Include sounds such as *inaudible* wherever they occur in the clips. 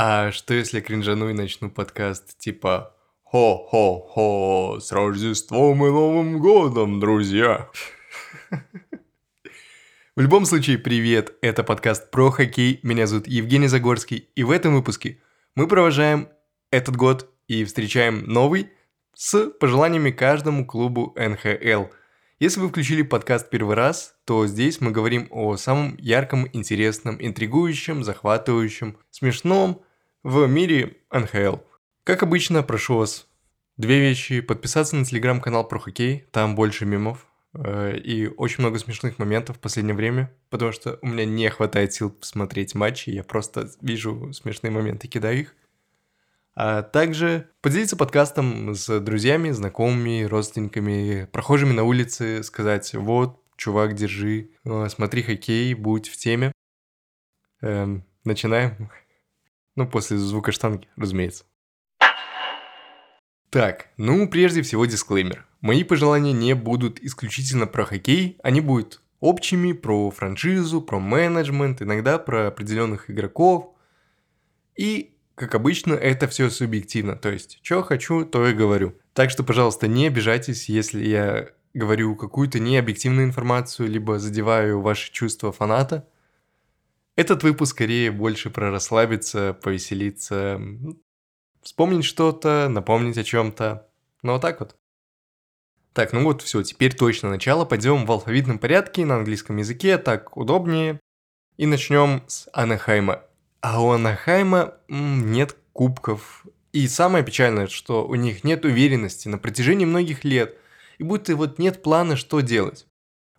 А что если кринжану и начну подкаст типа «Хо-хо-хо, с Рождеством и Новым Годом, друзья!» В любом случае, привет! Это подкаст про хоккей. Меня зовут Евгений Загорский. И в этом выпуске мы провожаем этот год и встречаем новый с пожеланиями каждому клубу НХЛ. Если вы включили подкаст первый раз, то здесь мы говорим о самом ярком, интересном, интригующем, захватывающем, смешном, в мире НХЛ. Как обычно, прошу вас две вещи. Подписаться на телеграм-канал про хоккей, там больше мемов э, и очень много смешных моментов в последнее время, потому что у меня не хватает сил посмотреть матчи, я просто вижу смешные моменты и кидаю их. А также поделиться подкастом с друзьями, знакомыми, родственниками, прохожими на улице, сказать, вот, чувак, держи, э, смотри хоккей, будь в теме. Эм, начинаем. Ну, после звука штанги, разумеется. Так, ну, прежде всего дисклеймер. Мои пожелания не будут исключительно про хоккей, они будут общими про франшизу, про менеджмент, иногда про определенных игроков. И, как обычно, это все субъективно, то есть, что хочу, то и говорю. Так что, пожалуйста, не обижайтесь, если я говорю какую-то необъективную информацию, либо задеваю ваши чувства фаната – этот выпуск скорее больше про расслабиться, повеселиться, вспомнить что-то, напомнить о чем-то. Ну вот так вот. Так, ну вот все, теперь точно начало. Пойдем в алфавитном порядке на английском языке, так удобнее. И начнем с Анахайма. А у Анахайма нет кубков. И самое печальное, что у них нет уверенности на протяжении многих лет. И будто вот нет плана, что делать.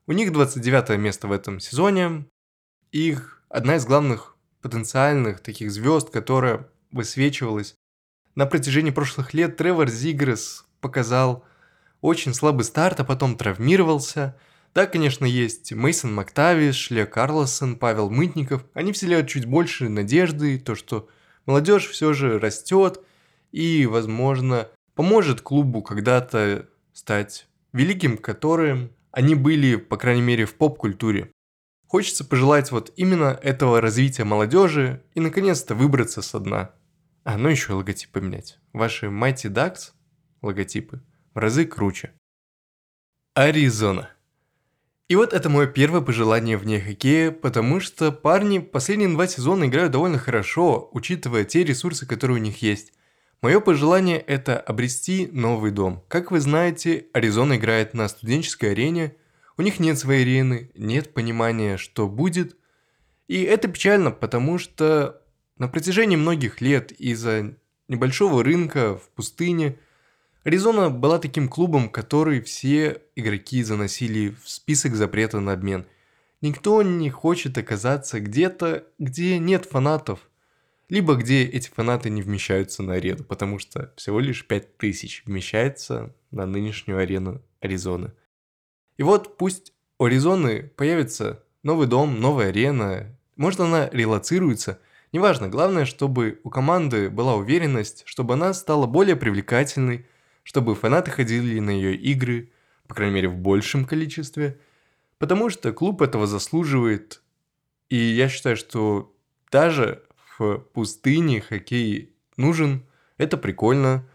У них 29 место в этом сезоне. Их одна из главных потенциальных таких звезд, которая высвечивалась на протяжении прошлых лет, Тревор Зигрес показал очень слабый старт, а потом травмировался. Да, конечно, есть Мейсон Мактавиш, Шле Карлосон, Павел Мытников. Они вселяют чуть больше надежды, то, что молодежь все же растет и, возможно, поможет клубу когда-то стать великим, которым они были, по крайней мере, в поп-культуре. Хочется пожелать вот именно этого развития молодежи и наконец-то выбраться со дна. А, ну еще логотип поменять. Ваши Mighty Ducks логотипы в разы круче. Аризона. И вот это мое первое пожелание вне хоккея, потому что парни последние два сезона играют довольно хорошо, учитывая те ресурсы, которые у них есть. Мое пожелание – это обрести новый дом. Как вы знаете, Аризона играет на студенческой арене – у них нет своей арены, нет понимания, что будет. И это печально, потому что на протяжении многих лет из-за небольшого рынка в пустыне Аризона была таким клубом, который все игроки заносили в список запрета на обмен. Никто не хочет оказаться где-то, где нет фанатов, либо где эти фанаты не вмещаются на арену, потому что всего лишь 5000 вмещается на нынешнюю арену Аризоны. И вот пусть у Аризоны появится новый дом, новая арена, может она релацируется, неважно, главное, чтобы у команды была уверенность, чтобы она стала более привлекательной, чтобы фанаты ходили на ее игры, по крайней мере в большем количестве, потому что клуб этого заслуживает, и я считаю, что даже в пустыне хоккей нужен, это прикольно.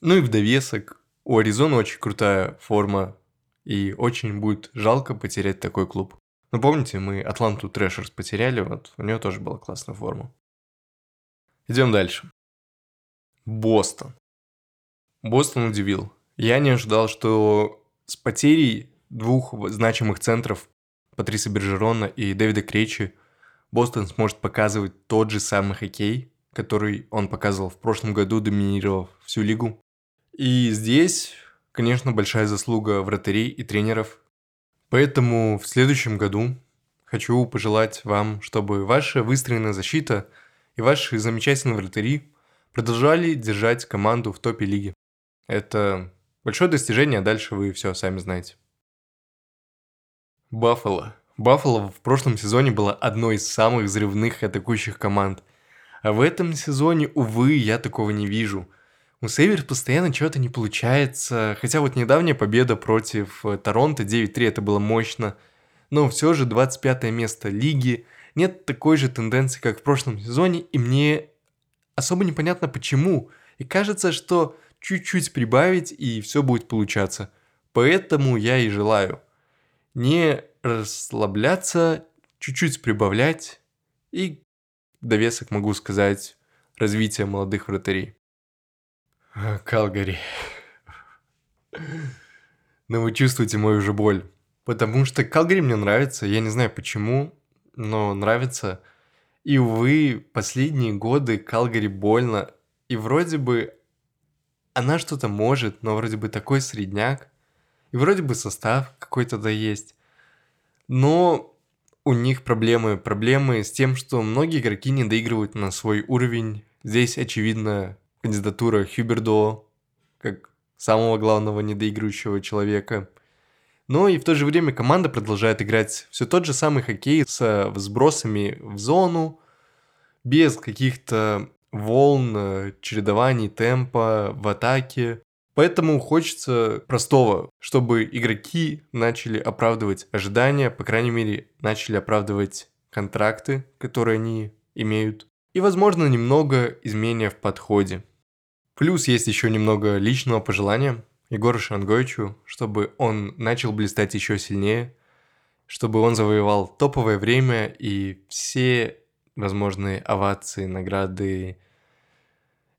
Ну и в довесок. У Аризоны очень крутая форма и очень будет жалко потерять такой клуб. Ну, помните, мы Атланту Thrashers потеряли, вот у нее тоже была классная форма. Идем дальше. Бостон. Бостон удивил. Я не ожидал, что с потерей двух значимых центров Патриса Бержерона и Дэвида Кречи Бостон сможет показывать тот же самый хоккей, который он показывал в прошлом году, доминировав всю лигу. И здесь конечно, большая заслуга вратарей и тренеров. Поэтому в следующем году хочу пожелать вам, чтобы ваша выстроенная защита и ваши замечательные вратари продолжали держать команду в топе лиги. Это большое достижение, а дальше вы все сами знаете. Баффало. Баффало в прошлом сезоне была одной из самых взрывных атакующих команд. А в этом сезоне, увы, я такого не вижу – у Сейверс постоянно чего-то не получается, хотя вот недавняя победа против э, Торонто 9-3 это было мощно, но все же 25 место лиги, нет такой же тенденции, как в прошлом сезоне, и мне особо непонятно почему. И кажется, что чуть-чуть прибавить, и все будет получаться. Поэтому я и желаю не расслабляться, чуть-чуть прибавлять, и довесок могу сказать развитие молодых вратарей. А, Калгари. Но вы чувствуете мою же боль. Потому что Калгари мне нравится, я не знаю почему, но нравится. И, увы, последние годы Калгари больно. И вроде бы она что-то может, но вроде бы такой средняк. И вроде бы состав какой-то да есть. Но у них проблемы. Проблемы с тем, что многие игроки не доигрывают на свой уровень. Здесь, очевидно, кандидатура Хюбердо, как самого главного недоигрывающего человека. Но и в то же время команда продолжает играть все тот же самый хоккей с взбросами в зону, без каких-то волн, чередований темпа в атаке. Поэтому хочется простого, чтобы игроки начали оправдывать ожидания, по крайней мере, начали оправдывать контракты, которые они имеют. И, возможно, немного изменения в подходе. Плюс есть еще немного личного пожелания Егору Шангойчу, чтобы он начал блистать еще сильнее, чтобы он завоевал топовое время и все возможные овации, награды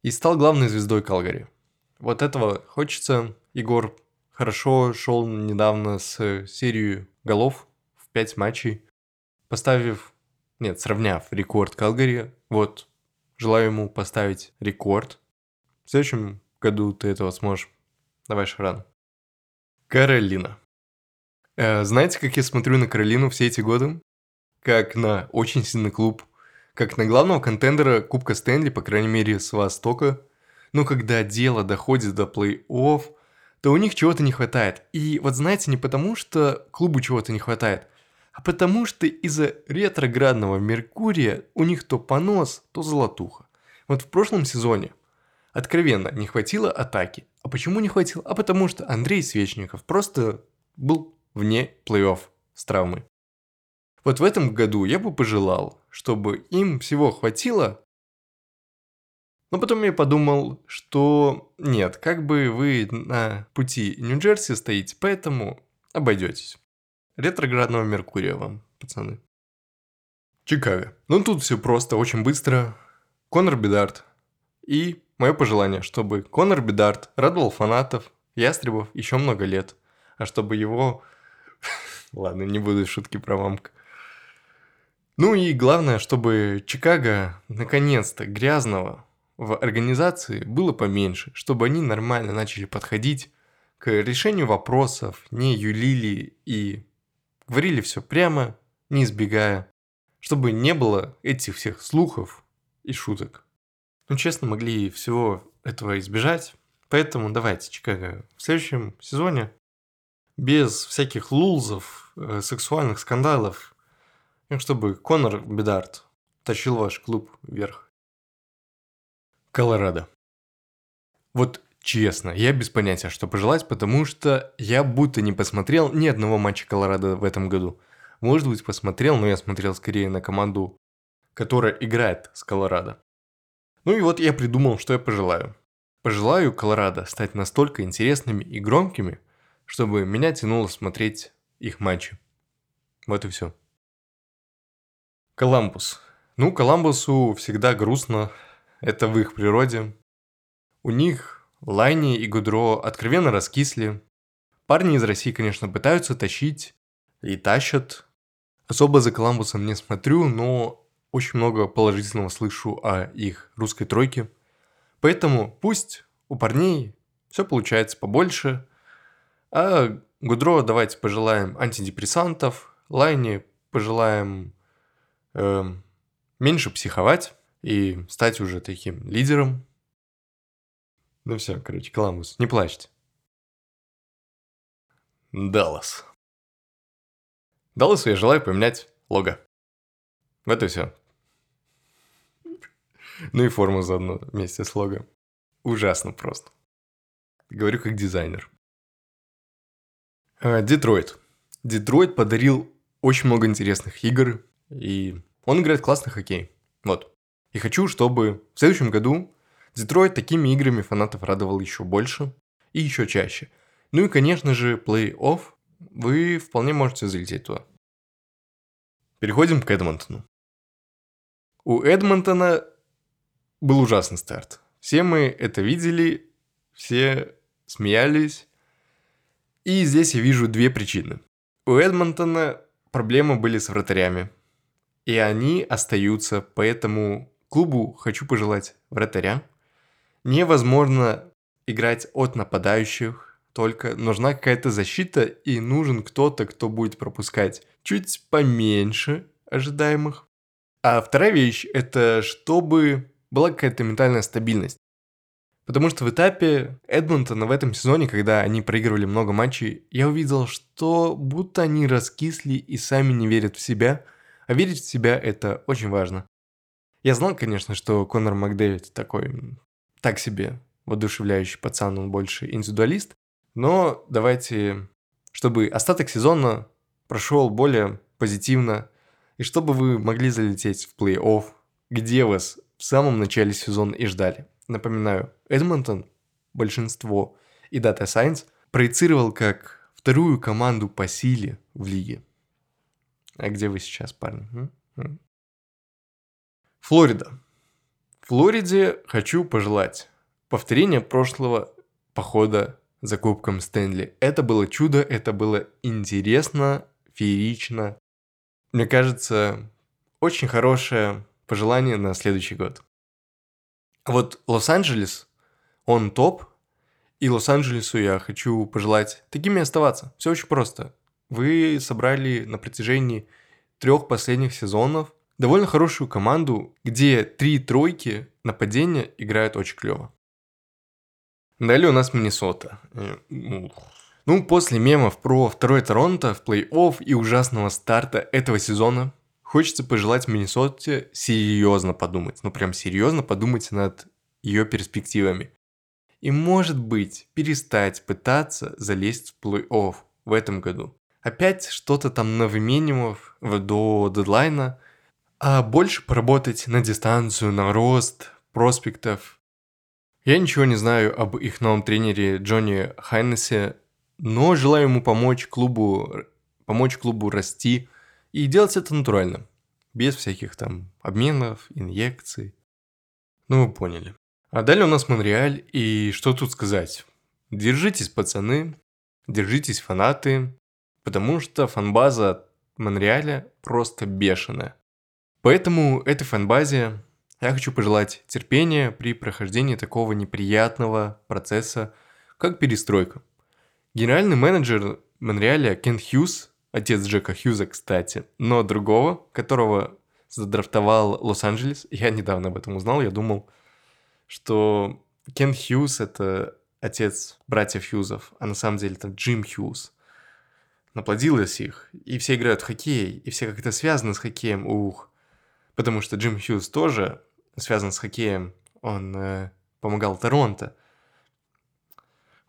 и стал главной звездой Калгари. Вот этого хочется. Егор хорошо шел недавно с серией голов в 5 матчей, поставив, нет, сравняв рекорд Калгари. Вот, желаю ему поставить рекорд. В следующем году ты этого сможешь. Давай, Шаран. Каролина. Э, знаете, как я смотрю на Каролину все эти годы? Как на очень сильный клуб, как на главного контендера Кубка Стэнли, по крайней мере, с Востока. Но когда дело доходит до плей-офф, то у них чего-то не хватает. И вот знаете, не потому, что клубу чего-то не хватает, а потому что из-за ретроградного Меркурия у них то понос, то золотуха. Вот в прошлом сезоне откровенно не хватило атаки. А почему не хватило? А потому что Андрей Свечников просто был вне плей-офф с травмой. Вот в этом году я бы пожелал, чтобы им всего хватило. Но потом я подумал, что нет, как бы вы на пути Нью-Джерси стоите, поэтому обойдетесь. Ретроградного Меркурия вам, пацаны. Чикаго. Ну тут все просто, очень быстро. Конор Бедарт. И мое пожелание, чтобы Конор Бедарт радовал фанатов, ястребов еще много лет. А чтобы его... *laughs* Ладно, не буду шутки про мамка. Ну и главное, чтобы Чикаго наконец-то грязного в организации было поменьше, чтобы они нормально начали подходить к решению вопросов, не юлили и говорили все прямо, не избегая, чтобы не было этих всех слухов и шуток. Ну, честно, могли всего этого избежать, поэтому давайте, Чикаго, в следующем сезоне без всяких лулзов, э, сексуальных скандалов ну, чтобы Конор Бедарт тащил ваш клуб вверх. Колорадо. Вот честно, я без понятия, что пожелать, потому что я будто не посмотрел ни одного матча Колорадо в этом году. Может быть, посмотрел, но я смотрел скорее на команду, которая играет с Колорадо. Ну и вот я придумал, что я пожелаю. Пожелаю Колорадо стать настолько интересными и громкими, чтобы меня тянуло смотреть их матчи. Вот и все. Коламбус. Ну, Коламбусу всегда грустно. Это в их природе. У них Лайни и Гудро откровенно раскисли. Парни из России, конечно, пытаются тащить и тащат. Особо за Коламбусом не смотрю, но очень много положительного слышу о их русской тройке. Поэтому пусть у парней все получается побольше. А Гудро давайте пожелаем антидепрессантов, Лайне пожелаем э, меньше психовать и стать уже таким лидером. Ну все, короче, Коламбус, не плачьте. Даллас. Далласу я желаю поменять лого. Вот и все. Ну и форму заодно вместе с лого. Ужасно просто. Говорю как дизайнер. А, Детройт. Детройт подарил очень много интересных игр, и он играет классный хоккей. Вот. И хочу, чтобы в следующем году Детройт такими играми фанатов радовал еще больше и еще чаще. Ну и, конечно же, плей-офф вы вполне можете залететь туда. Переходим к Эдмонтону. У Эдмонтона был ужасный старт. Все мы это видели, все смеялись. И здесь я вижу две причины. У Эдмонтона проблемы были с вратарями. И они остаются, поэтому клубу хочу пожелать вратаря. Невозможно играть от нападающих, только нужна какая-то защита и нужен кто-то, кто будет пропускать чуть поменьше ожидаемых. А вторая вещь – это чтобы была какая-то ментальная стабильность. Потому что в этапе Эдмонтона в этом сезоне, когда они проигрывали много матчей, я увидел, что будто они раскисли и сами не верят в себя, а верить в себя это очень важно. Я знал, конечно, что Конор Макдэвид такой, так себе, воодушевляющий пацан, он больше индивидуалист, но давайте, чтобы остаток сезона прошел более позитивно, и чтобы вы могли залететь в плей-офф, где вас в самом начале сезона и ждали. Напоминаю, Эдмонтон, большинство и Data Science проецировал как вторую команду по силе в лиге. А где вы сейчас, парни? Флорида. Флориде хочу пожелать повторения прошлого похода за Кубком Стэнли. Это было чудо, это было интересно, феерично. Мне кажется, очень хорошее пожелание на следующий год. Вот Лос-Анджелес, он топ, и Лос-Анджелесу я хочу пожелать такими оставаться. Все очень просто. Вы собрали на протяжении трех последних сезонов довольно хорошую команду, где три тройки нападения играют очень клево. Далее у нас Миннесота. Э, ну, ну, после мемов про второй Торонто в плей-офф и ужасного старта этого сезона, хочется пожелать Миннесоте серьезно подумать. Ну, прям серьезно подумать над ее перспективами. И, может быть, перестать пытаться залезть в плей-офф в этом году. Опять что-то там навыменивав до дедлайна, а больше поработать на дистанцию, на рост проспектов, я ничего не знаю об их новом тренере Джонни Хайнесе, но желаю ему помочь клубу, помочь клубу расти и делать это натурально, без всяких там обменов, инъекций. Ну, вы поняли. А далее у нас Монреаль, и что тут сказать? Держитесь, пацаны, держитесь, фанаты, потому что фанбаза Монреаля просто бешеная. Поэтому этой фанбазе я хочу пожелать терпения при прохождении такого неприятного процесса, как перестройка. Генеральный менеджер Монреаля Кен Хьюз, отец Джека Хьюза, кстати, но другого, которого задрафтовал Лос-Анджелес, я недавно об этом узнал, я думал, что Кен Хьюз – это отец братьев Хьюзов, а на самом деле это Джим Хьюз. Наплодилось их, и все играют в хоккей, и все как-то связаны с хоккеем, ух. Потому что Джим Хьюз тоже связан с хоккеем. Он э, помогал Торонто.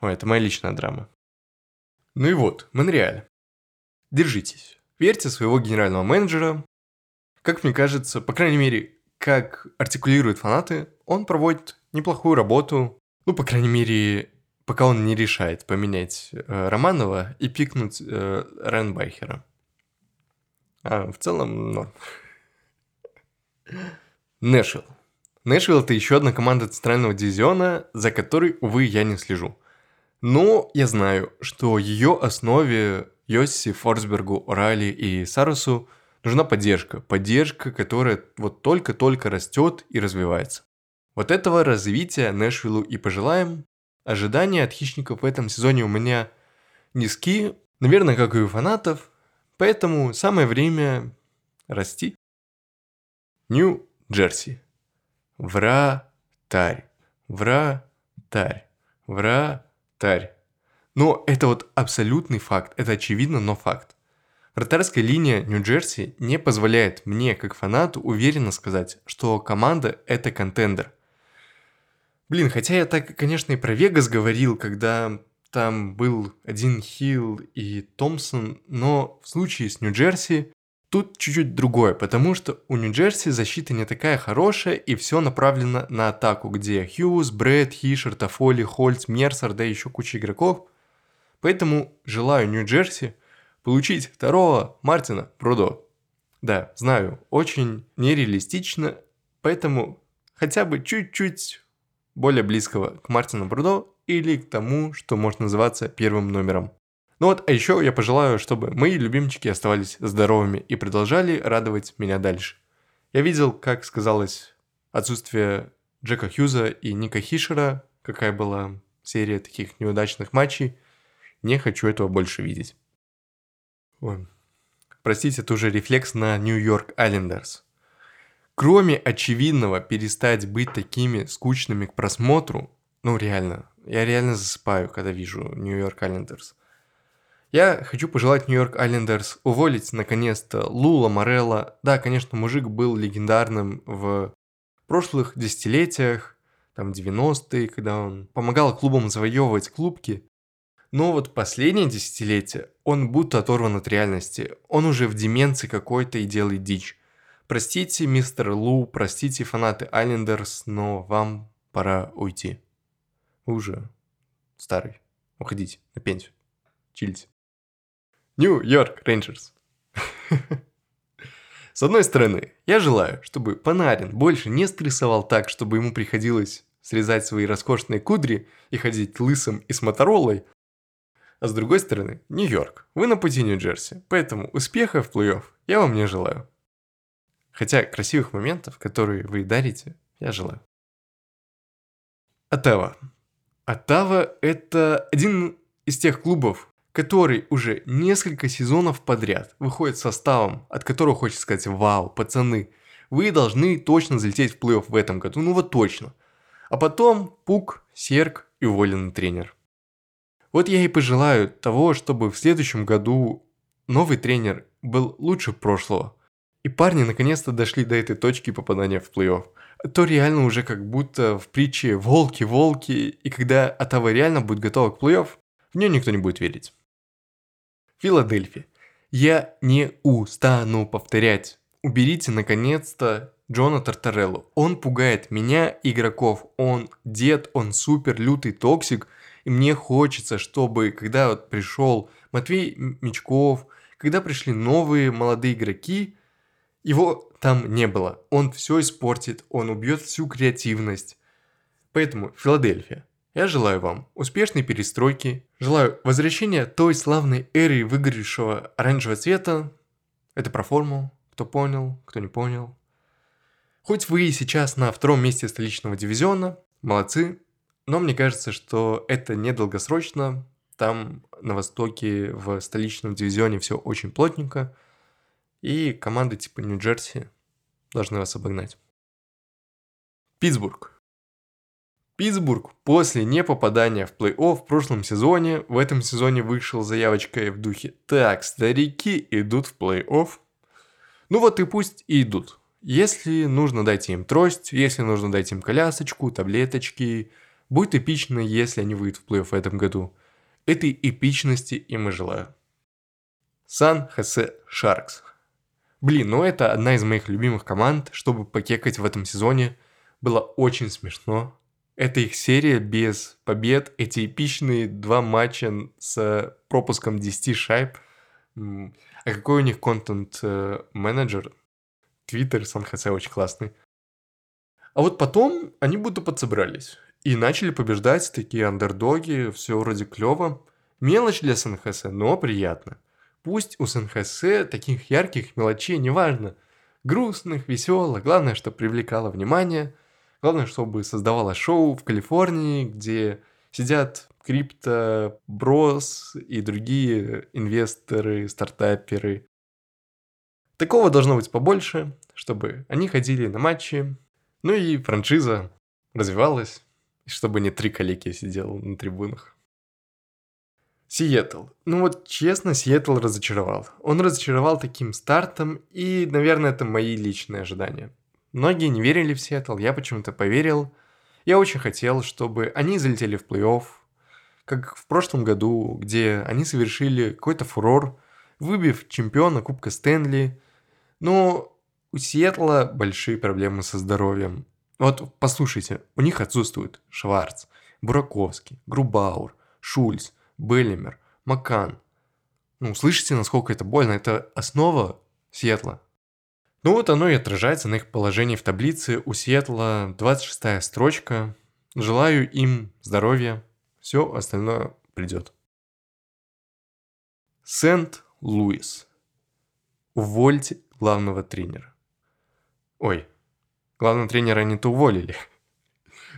Ой, это моя личная драма. Ну и вот, Монреаль. Держитесь. Верьте своего генерального менеджера. Как мне кажется, по крайней мере, как артикулируют фанаты, он проводит неплохую работу. Ну, по крайней мере, пока он не решает поменять э, Романова и пикнуть э, Ренбайхера. А в целом, норм. Нэшвилл. Нэшвилл – это еще одна команда центрального дивизиона, за которой, увы, я не слежу. Но я знаю, что ее основе Йосси, Форсбергу, Орали и Сарусу нужна поддержка. Поддержка, которая вот только-только растет и развивается. Вот этого развития Нэшвиллу и пожелаем. Ожидания от хищников в этом сезоне у меня низки, наверное, как и у фанатов, поэтому самое время расти. Нью-Джерси. Вратарь. Вратарь. Вратарь. Но это вот абсолютный факт. Это очевидно, но факт. Вратарская линия Нью-Джерси не позволяет мне, как фанату, уверенно сказать, что команда – это контендер. Блин, хотя я так, конечно, и про Вегас говорил, когда там был один Хилл и Томпсон, но в случае с Нью-Джерси Тут чуть-чуть другое, потому что у Нью-Джерси защита не такая хорошая, и все направлено на атаку, где Хьюз, Брэд, Хишер, Тофоли, Хольц, Мерсер, да еще куча игроков. Поэтому желаю Нью-Джерси получить второго Мартина Прудо. Да, знаю, очень нереалистично, поэтому хотя бы чуть-чуть более близкого к Мартину Брудо или к тому, что может называться первым номером. Ну вот, а еще я пожелаю, чтобы мои любимчики оставались здоровыми и продолжали радовать меня дальше. Я видел, как сказалось отсутствие Джека Хьюза и Ника Хишера, какая была серия таких неудачных матчей. Не хочу этого больше видеть. Ой. Простите, это уже рефлекс на Нью-Йорк Айлендерс. Кроме очевидного перестать быть такими скучными к просмотру, ну реально, я реально засыпаю, когда вижу Нью-Йорк Айлендерс – я хочу пожелать Нью-Йорк Айлендерс уволить наконец-то Лула Морелла. Да, конечно, мужик был легендарным в прошлых десятилетиях, там 90-е, когда он помогал клубам завоевывать клубки. Но вот последнее десятилетие он будто оторван от реальности. Он уже в деменции какой-то и делает дичь. Простите, мистер Лу, простите, фанаты Айлендерс, но вам пора уйти. Вы уже старый. Уходите на пенсию. Чилите. Нью-Йорк Рейнджерс. *laughs* С одной стороны, я желаю, чтобы Панарин больше не стрессовал так, чтобы ему приходилось срезать свои роскошные кудри и ходить лысым и с Моторолой. А с другой стороны, Нью-Йорк, вы на пути Нью-Джерси, поэтому успеха в плей-офф я вам не желаю. Хотя красивых моментов, которые вы дарите, я желаю. Оттава. Оттава – это один из тех клубов, который уже несколько сезонов подряд выходит составом, от которого хочется сказать «Вау, пацаны, вы должны точно залететь в плей-офф в этом году, ну вот точно». А потом пук, серк и уволенный тренер. Вот я и пожелаю того, чтобы в следующем году новый тренер был лучше прошлого. И парни наконец-то дошли до этой точки попадания в плей-офф. То реально уже как будто в притче «Волки-волки», и когда Оттава реально будет готова к плей-офф, в нее никто не будет верить. Филадельфия. Я не устану повторять. Уберите, наконец-то, Джона Тортореллу. Он пугает меня, игроков. Он дед, он супер лютый токсик. И мне хочется, чтобы, когда вот пришел Матвей Мечков, когда пришли новые молодые игроки, его там не было. Он все испортит, он убьет всю креативность. Поэтому Филадельфия. Я желаю вам успешной перестройки, желаю возвращения той славной эры выгоревшего оранжевого цвета. Это про форму, кто понял, кто не понял. Хоть вы и сейчас на втором месте столичного дивизиона, молодцы, но мне кажется, что это недолгосрочно. Там на востоке в столичном дивизионе все очень плотненько, и команды типа Нью-Джерси должны вас обогнать. Питтсбург. Питтсбург после непопадания в плей-офф в прошлом сезоне в этом сезоне вышел заявочкой в духе «Так, старики идут в плей-офф». Ну вот и пусть и идут. Если нужно дать им трость, если нужно дать им колясочку, таблеточки, будет эпично, если они выйдут в плей-офф в этом году. Этой эпичности им и желаю. Сан-Хосе Шаркс. Блин, ну это одна из моих любимых команд, чтобы покекать в этом сезоне. Было очень смешно, это их серия без побед, эти эпичные два матча с пропуском 10 шайб. А какой у них контент-менеджер? Твиттер Сан-Хосе очень классный. А вот потом они будто подсобрались. И начали побеждать такие андердоги, все вроде клево. Мелочь для Сан-Хосе, но приятно. Пусть у Сан-Хосе таких ярких мелочей неважно. Грустных, веселых, главное, что привлекало внимание – Главное, чтобы создавала шоу в Калифорнии, где сидят крипто, брос и другие инвесторы, стартаперы. Такого должно быть побольше, чтобы они ходили на матчи, ну и франшиза развивалась, чтобы не три коллеги сидел на трибунах. Сиэтл. Ну вот честно, Сиэтл разочаровал. Он разочаровал таким стартом, и, наверное, это мои личные ожидания. Многие не верили в Сиэтл, я почему-то поверил. Я очень хотел, чтобы они залетели в плей-офф, как в прошлом году, где они совершили какой-то фурор, выбив чемпиона Кубка Стэнли, Но у Сиэтла большие проблемы со здоровьем. Вот послушайте, у них отсутствуют Шварц, Бураковский, Грубаур, Шульц, Беллимер, Макан. Ну, слышите, насколько это больно? Это основа Сиэтла. Ну вот оно и отражается на их положении в таблице. У Сиэтла 26 строчка. Желаю им здоровья. Все остальное придет. Сент-Луис. Увольте главного тренера. Ой, главного тренера они-то уволили.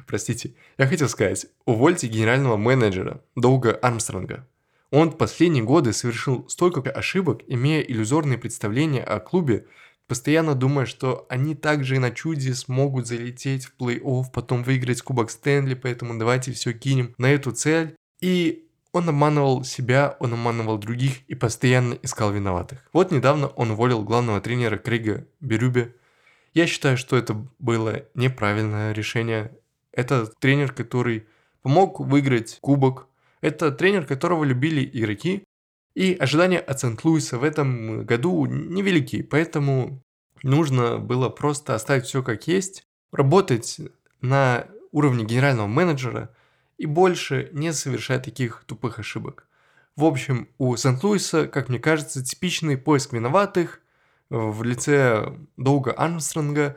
Простите, я хотел сказать, увольте генерального менеджера Долга Армстронга. Он последние годы совершил столько ошибок, имея иллюзорные представления о клубе, постоянно думая, что они также и на чуде смогут залететь в плей-офф, потом выиграть Кубок Стэнли, поэтому давайте все кинем на эту цель. И он обманывал себя, он обманывал других и постоянно искал виноватых. Вот недавно он уволил главного тренера Крига Берюбе. Я считаю, что это было неправильное решение. Это тренер, который помог выиграть кубок. Это тренер, которого любили игроки. И ожидания от Сент-Луиса в этом году невелики, поэтому нужно было просто оставить все как есть, работать на уровне генерального менеджера и больше не совершать таких тупых ошибок. В общем, у Сент-Луиса, как мне кажется, типичный поиск виноватых в лице Долга Армстронга.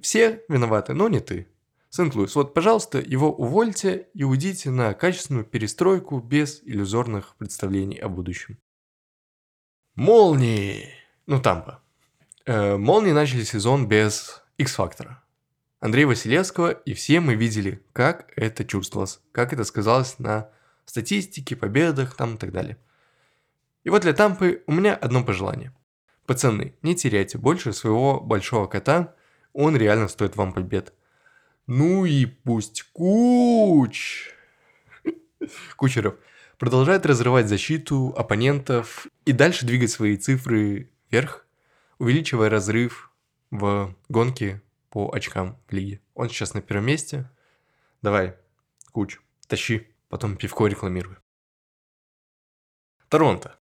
Все виноваты, но не ты. Сент-Луис, вот, пожалуйста, его увольте и уйдите на качественную перестройку без иллюзорных представлений о будущем. Молнии! Ну, Тампа. Э, молнии начали сезон без X-фактора. Андрея Василевского, и все мы видели, как это чувствовалось, как это сказалось на статистике, победах там и так далее. И вот для Тампы у меня одно пожелание. Пацаны, не теряйте больше своего большого кота, он реально стоит вам побед – ну и пусть Куч... *laughs* Кучеров продолжает разрывать защиту оппонентов и дальше двигать свои цифры вверх, увеличивая разрыв в гонке по очкам в лиге. Он сейчас на первом месте. Давай, Куч, тащи, потом пивко рекламируй. Торонто.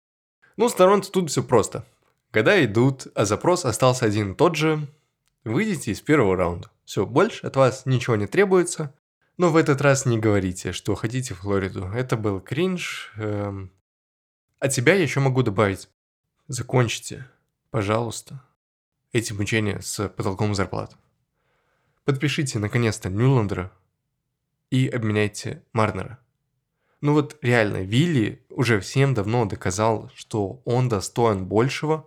Ну, с Торонто тут все просто. Года идут, а запрос остался один и тот же. Выйдите из первого раунда. Все, больше от вас ничего не требуется. Но в этот раз не говорите, что хотите Флориду. Это был кринж. Эм... От себя я еще могу добавить. Закончите, пожалуйста, эти мучения с потолком зарплат. Подпишите наконец-то Ньюландера и обменяйте Марнера. Ну вот реально, Вилли уже всем давно доказал, что он достоин большего,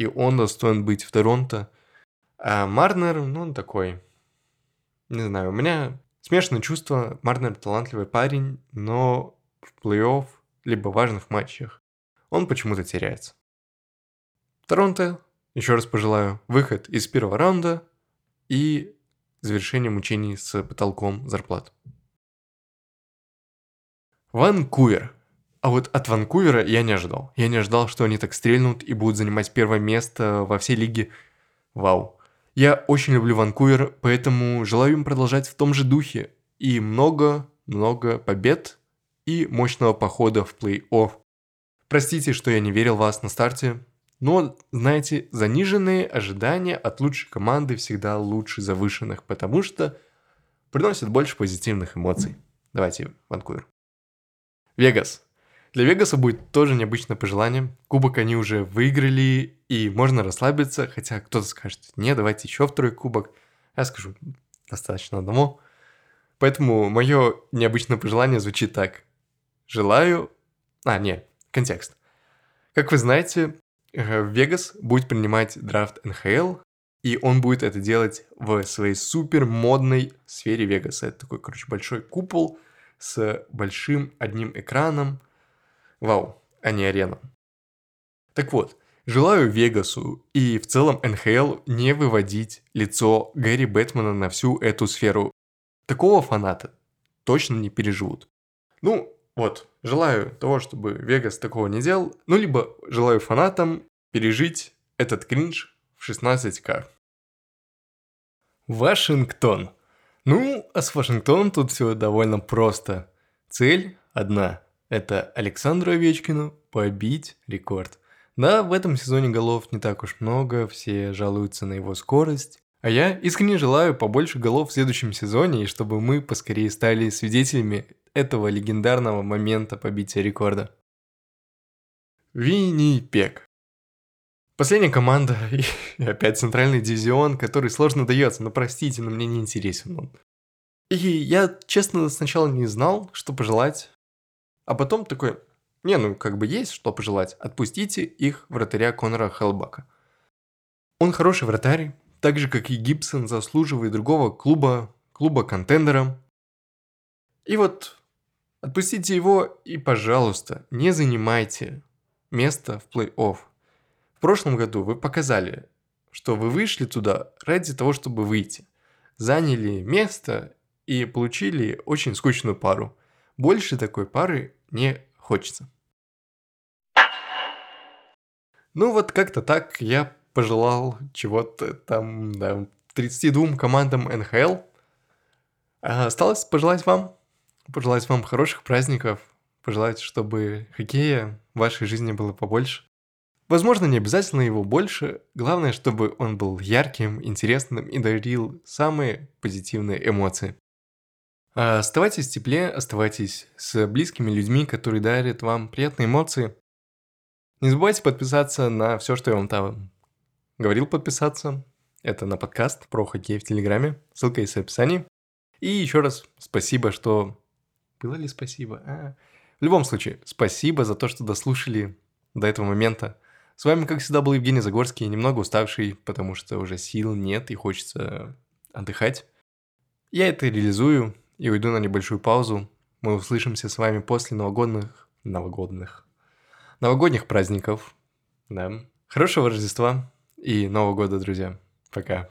и он достоин быть в Торонто – а Марнер, ну, он такой, не знаю, у меня смешанное чувство. Марнер талантливый парень, но в плей-офф, либо важных матчах, он почему-то теряется. Торонто, еще раз пожелаю, выход из первого раунда и завершение мучений с потолком зарплат. Ванкувер. А вот от Ванкувера я не ожидал. Я не ожидал, что они так стрельнут и будут занимать первое место во всей лиге. Вау. Я очень люблю Ванкувер, поэтому желаю им продолжать в том же духе. И много-много побед и мощного похода в плей-офф. Простите, что я не верил вас на старте, но, знаете, заниженные ожидания от лучшей команды всегда лучше завышенных, потому что приносят больше позитивных эмоций. Давайте, Ванкувер. Вегас. Для Вегаса будет тоже необычное пожелание. Кубок они уже выиграли, и можно расслабиться, хотя кто-то скажет, не, давайте еще второй кубок. Я скажу, достаточно одного. Поэтому мое необычное пожелание звучит так. Желаю... А, не, контекст. Как вы знаете, э, Вегас будет принимать драфт НХЛ, и он будет это делать в своей супер модной сфере Вегаса. Это такой, короче, большой купол с большим одним экраном, Вау, а не арена. Так вот, желаю Вегасу и в целом НХЛ не выводить лицо Гэри Бэтмена на всю эту сферу. Такого фаната точно не переживут. Ну, вот, желаю того, чтобы Вегас такого не делал, ну, либо желаю фанатам пережить этот кринж в 16к. Вашингтон. Ну, а с Вашингтоном тут все довольно просто. Цель одна – это Александру Овечкину побить рекорд. Да, в этом сезоне голов не так уж много, все жалуются на его скорость. А я искренне желаю побольше голов в следующем сезоне, и чтобы мы поскорее стали свидетелями этого легендарного момента побития рекорда. Виннипек. Последняя команда *laughs* и опять центральный дивизион, который сложно дается, но простите, но мне не интересен он. И я, честно, сначала не знал, что пожелать, а потом такой, не, ну как бы есть что пожелать, отпустите их вратаря Конора Хелбака. Он хороший вратарь, так же как и Гибсон заслуживает другого клуба, клуба-контендера. И вот отпустите его и, пожалуйста, не занимайте место в плей-офф. В прошлом году вы показали, что вы вышли туда ради того, чтобы выйти. Заняли место и получили очень скучную пару. Больше такой пары не хочется. Ну вот как-то так я пожелал чего-то там, да, 32 командам НХЛ. А осталось пожелать вам, пожелать вам хороших праздников, пожелать, чтобы хоккея в вашей жизни было побольше. Возможно, не обязательно его больше, главное, чтобы он был ярким, интересным и дарил самые позитивные эмоции. А оставайтесь в тепле, оставайтесь с близкими людьми, которые дарят вам приятные эмоции. Не забывайте подписаться на все, что я вам там говорил подписаться. Это на подкаст про хоккей в Телеграме. Ссылка есть в описании. И еще раз спасибо, что... Было ли спасибо? А... В любом случае, спасибо за то, что дослушали до этого момента. С вами, как всегда, был Евгений Загорский, немного уставший, потому что уже сил нет и хочется отдыхать. Я это реализую и уйду на небольшую паузу. Мы услышимся с вами после новогодних... Новогодних... Новогодних праздников. Да. Хорошего Рождества и Нового года, друзья. Пока.